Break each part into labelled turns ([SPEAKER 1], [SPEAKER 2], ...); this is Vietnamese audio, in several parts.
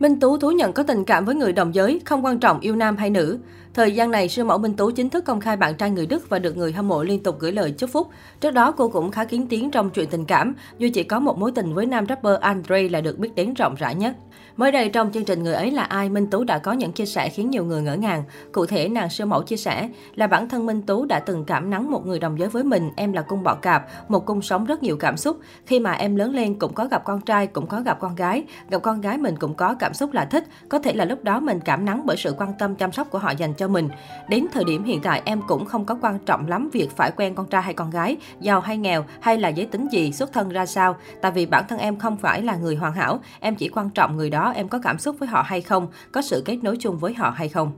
[SPEAKER 1] Minh Tú thú nhận có tình cảm với người đồng giới, không quan trọng yêu nam hay nữ. Thời gian này, siêu mẫu Minh Tú chính thức công khai bạn trai người Đức và được người hâm mộ liên tục gửi lời chúc phúc. Trước đó, cô cũng khá kiến tiếng trong chuyện tình cảm, dù chỉ có một mối tình với nam rapper Andre là được biết đến rộng rãi nhất. Mới đây trong chương trình Người ấy là ai, Minh Tú đã có những chia sẻ khiến nhiều người ngỡ ngàng. Cụ thể, nàng siêu mẫu chia sẻ là bản thân Minh Tú đã từng cảm nắng một người đồng giới với mình, em là cung bọ cạp, một cung sống rất nhiều cảm xúc. Khi mà em lớn lên cũng có gặp con trai, cũng có gặp con gái, gặp con gái mình cũng có cảm xúc là thích, có thể là lúc đó mình cảm nắng bởi sự quan tâm chăm sóc của họ dành cho mình. Đến thời điểm hiện tại em cũng không có quan trọng lắm việc phải quen con trai hay con gái, giàu hay nghèo hay là giới tính gì, xuất thân ra sao, tại vì bản thân em không phải là người hoàn hảo, em chỉ quan trọng người đó em có cảm xúc với họ hay không, có sự kết nối chung với họ hay không.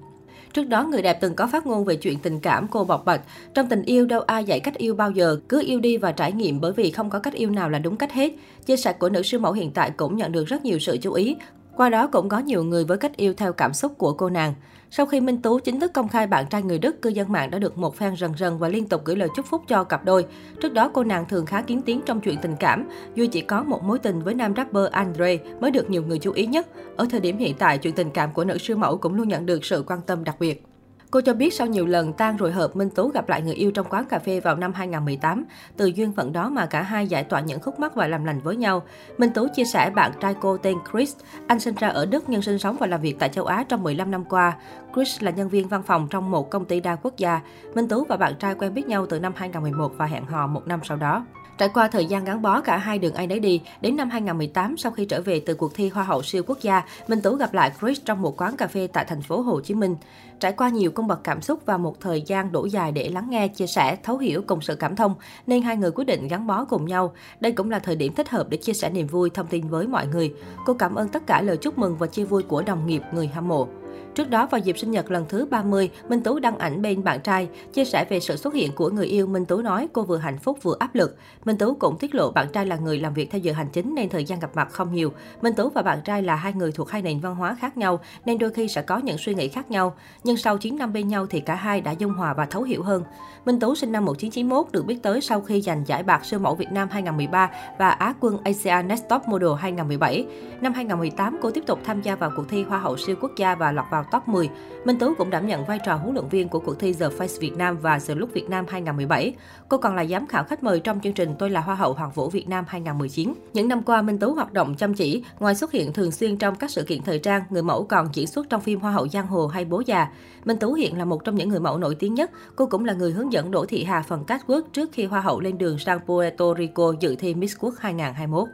[SPEAKER 1] Trước đó, người đẹp từng có phát ngôn về chuyện tình cảm cô bộc bạch. Trong tình yêu đâu ai dạy cách yêu bao giờ, cứ yêu đi và trải nghiệm bởi vì không có cách yêu nào là đúng cách hết. Chia sẻ của nữ siêu mẫu hiện tại cũng nhận được rất nhiều sự chú ý. Qua đó cũng có nhiều người với cách yêu theo cảm xúc của cô nàng. Sau khi Minh Tú chính thức công khai bạn trai người Đức, cư dân mạng đã được một fan rần rần và liên tục gửi lời chúc phúc cho cặp đôi. Trước đó, cô nàng thường khá kiến tiếng trong chuyện tình cảm, dù chỉ có một mối tình với nam rapper Andre mới được nhiều người chú ý nhất. Ở thời điểm hiện tại, chuyện tình cảm của nữ siêu mẫu cũng luôn nhận được sự quan tâm đặc biệt. Cô cho biết sau nhiều lần tan rồi hợp, Minh Tú gặp lại người yêu trong quán cà phê vào năm 2018. Từ duyên phận đó mà cả hai giải tỏa những khúc mắc và làm lành với nhau. Minh Tú chia sẻ bạn trai cô tên Chris. Anh sinh ra ở Đức nhưng sinh sống và làm việc tại châu Á trong 15 năm qua. Chris là nhân viên văn phòng trong một công ty đa quốc gia. Minh Tú và bạn trai quen biết nhau từ năm 2011 và hẹn hò một năm sau đó. Trải qua thời gian gắn bó cả hai đường ai nấy đi, đến năm 2018 sau khi trở về từ cuộc thi Hoa hậu siêu quốc gia, Minh Tú gặp lại Chris trong một quán cà phê tại thành phố Hồ Chí Minh. Trải qua nhiều công cung bậc cảm xúc và một thời gian đủ dài để lắng nghe, chia sẻ, thấu hiểu cùng sự cảm thông, nên hai người quyết định gắn bó cùng nhau. Đây cũng là thời điểm thích hợp để chia sẻ niềm vui, thông tin với mọi người. Cô cảm ơn tất cả lời chúc mừng và chia vui của đồng nghiệp, người hâm mộ. Trước đó, vào dịp sinh nhật lần thứ 30, Minh Tú đăng ảnh bên bạn trai, chia sẻ về sự xuất hiện của người yêu. Minh Tú nói cô vừa hạnh phúc vừa áp lực. Minh Tú cũng tiết lộ bạn trai là người làm việc theo giờ hành chính nên thời gian gặp mặt không nhiều. Minh Tú và bạn trai là hai người thuộc hai nền văn hóa khác nhau nên đôi khi sẽ có những suy nghĩ khác nhau. Nhưng sau 9 năm bên nhau thì cả hai đã dung hòa và thấu hiểu hơn. Minh Tú sinh năm 1991 được biết tới sau khi giành giải bạc siêu mẫu Việt Nam 2013 và Á quân Asia Next Top Model 2017. Năm 2018, cô tiếp tục tham gia vào cuộc thi Hoa hậu siêu quốc gia và lọt vào top 10. Minh Tú cũng đảm nhận vai trò huấn luyện viên của cuộc thi The Face Việt Nam và The Look Việt Nam 2017. Cô còn là giám khảo khách mời trong chương trình Tôi là Hoa hậu Hoàng vũ Việt Nam 2019. Những năm qua, Minh Tú hoạt động chăm chỉ, ngoài xuất hiện thường xuyên trong các sự kiện thời trang, người mẫu còn diễn xuất trong phim Hoa hậu Giang Hồ hay Bố già. Minh Tú hiện là một trong những người mẫu nổi tiếng nhất. Cô cũng là người hướng dẫn Đỗ Thị Hà phần catwalk trước khi Hoa hậu lên đường sang Puerto Rico dự thi Miss Quốc 2021.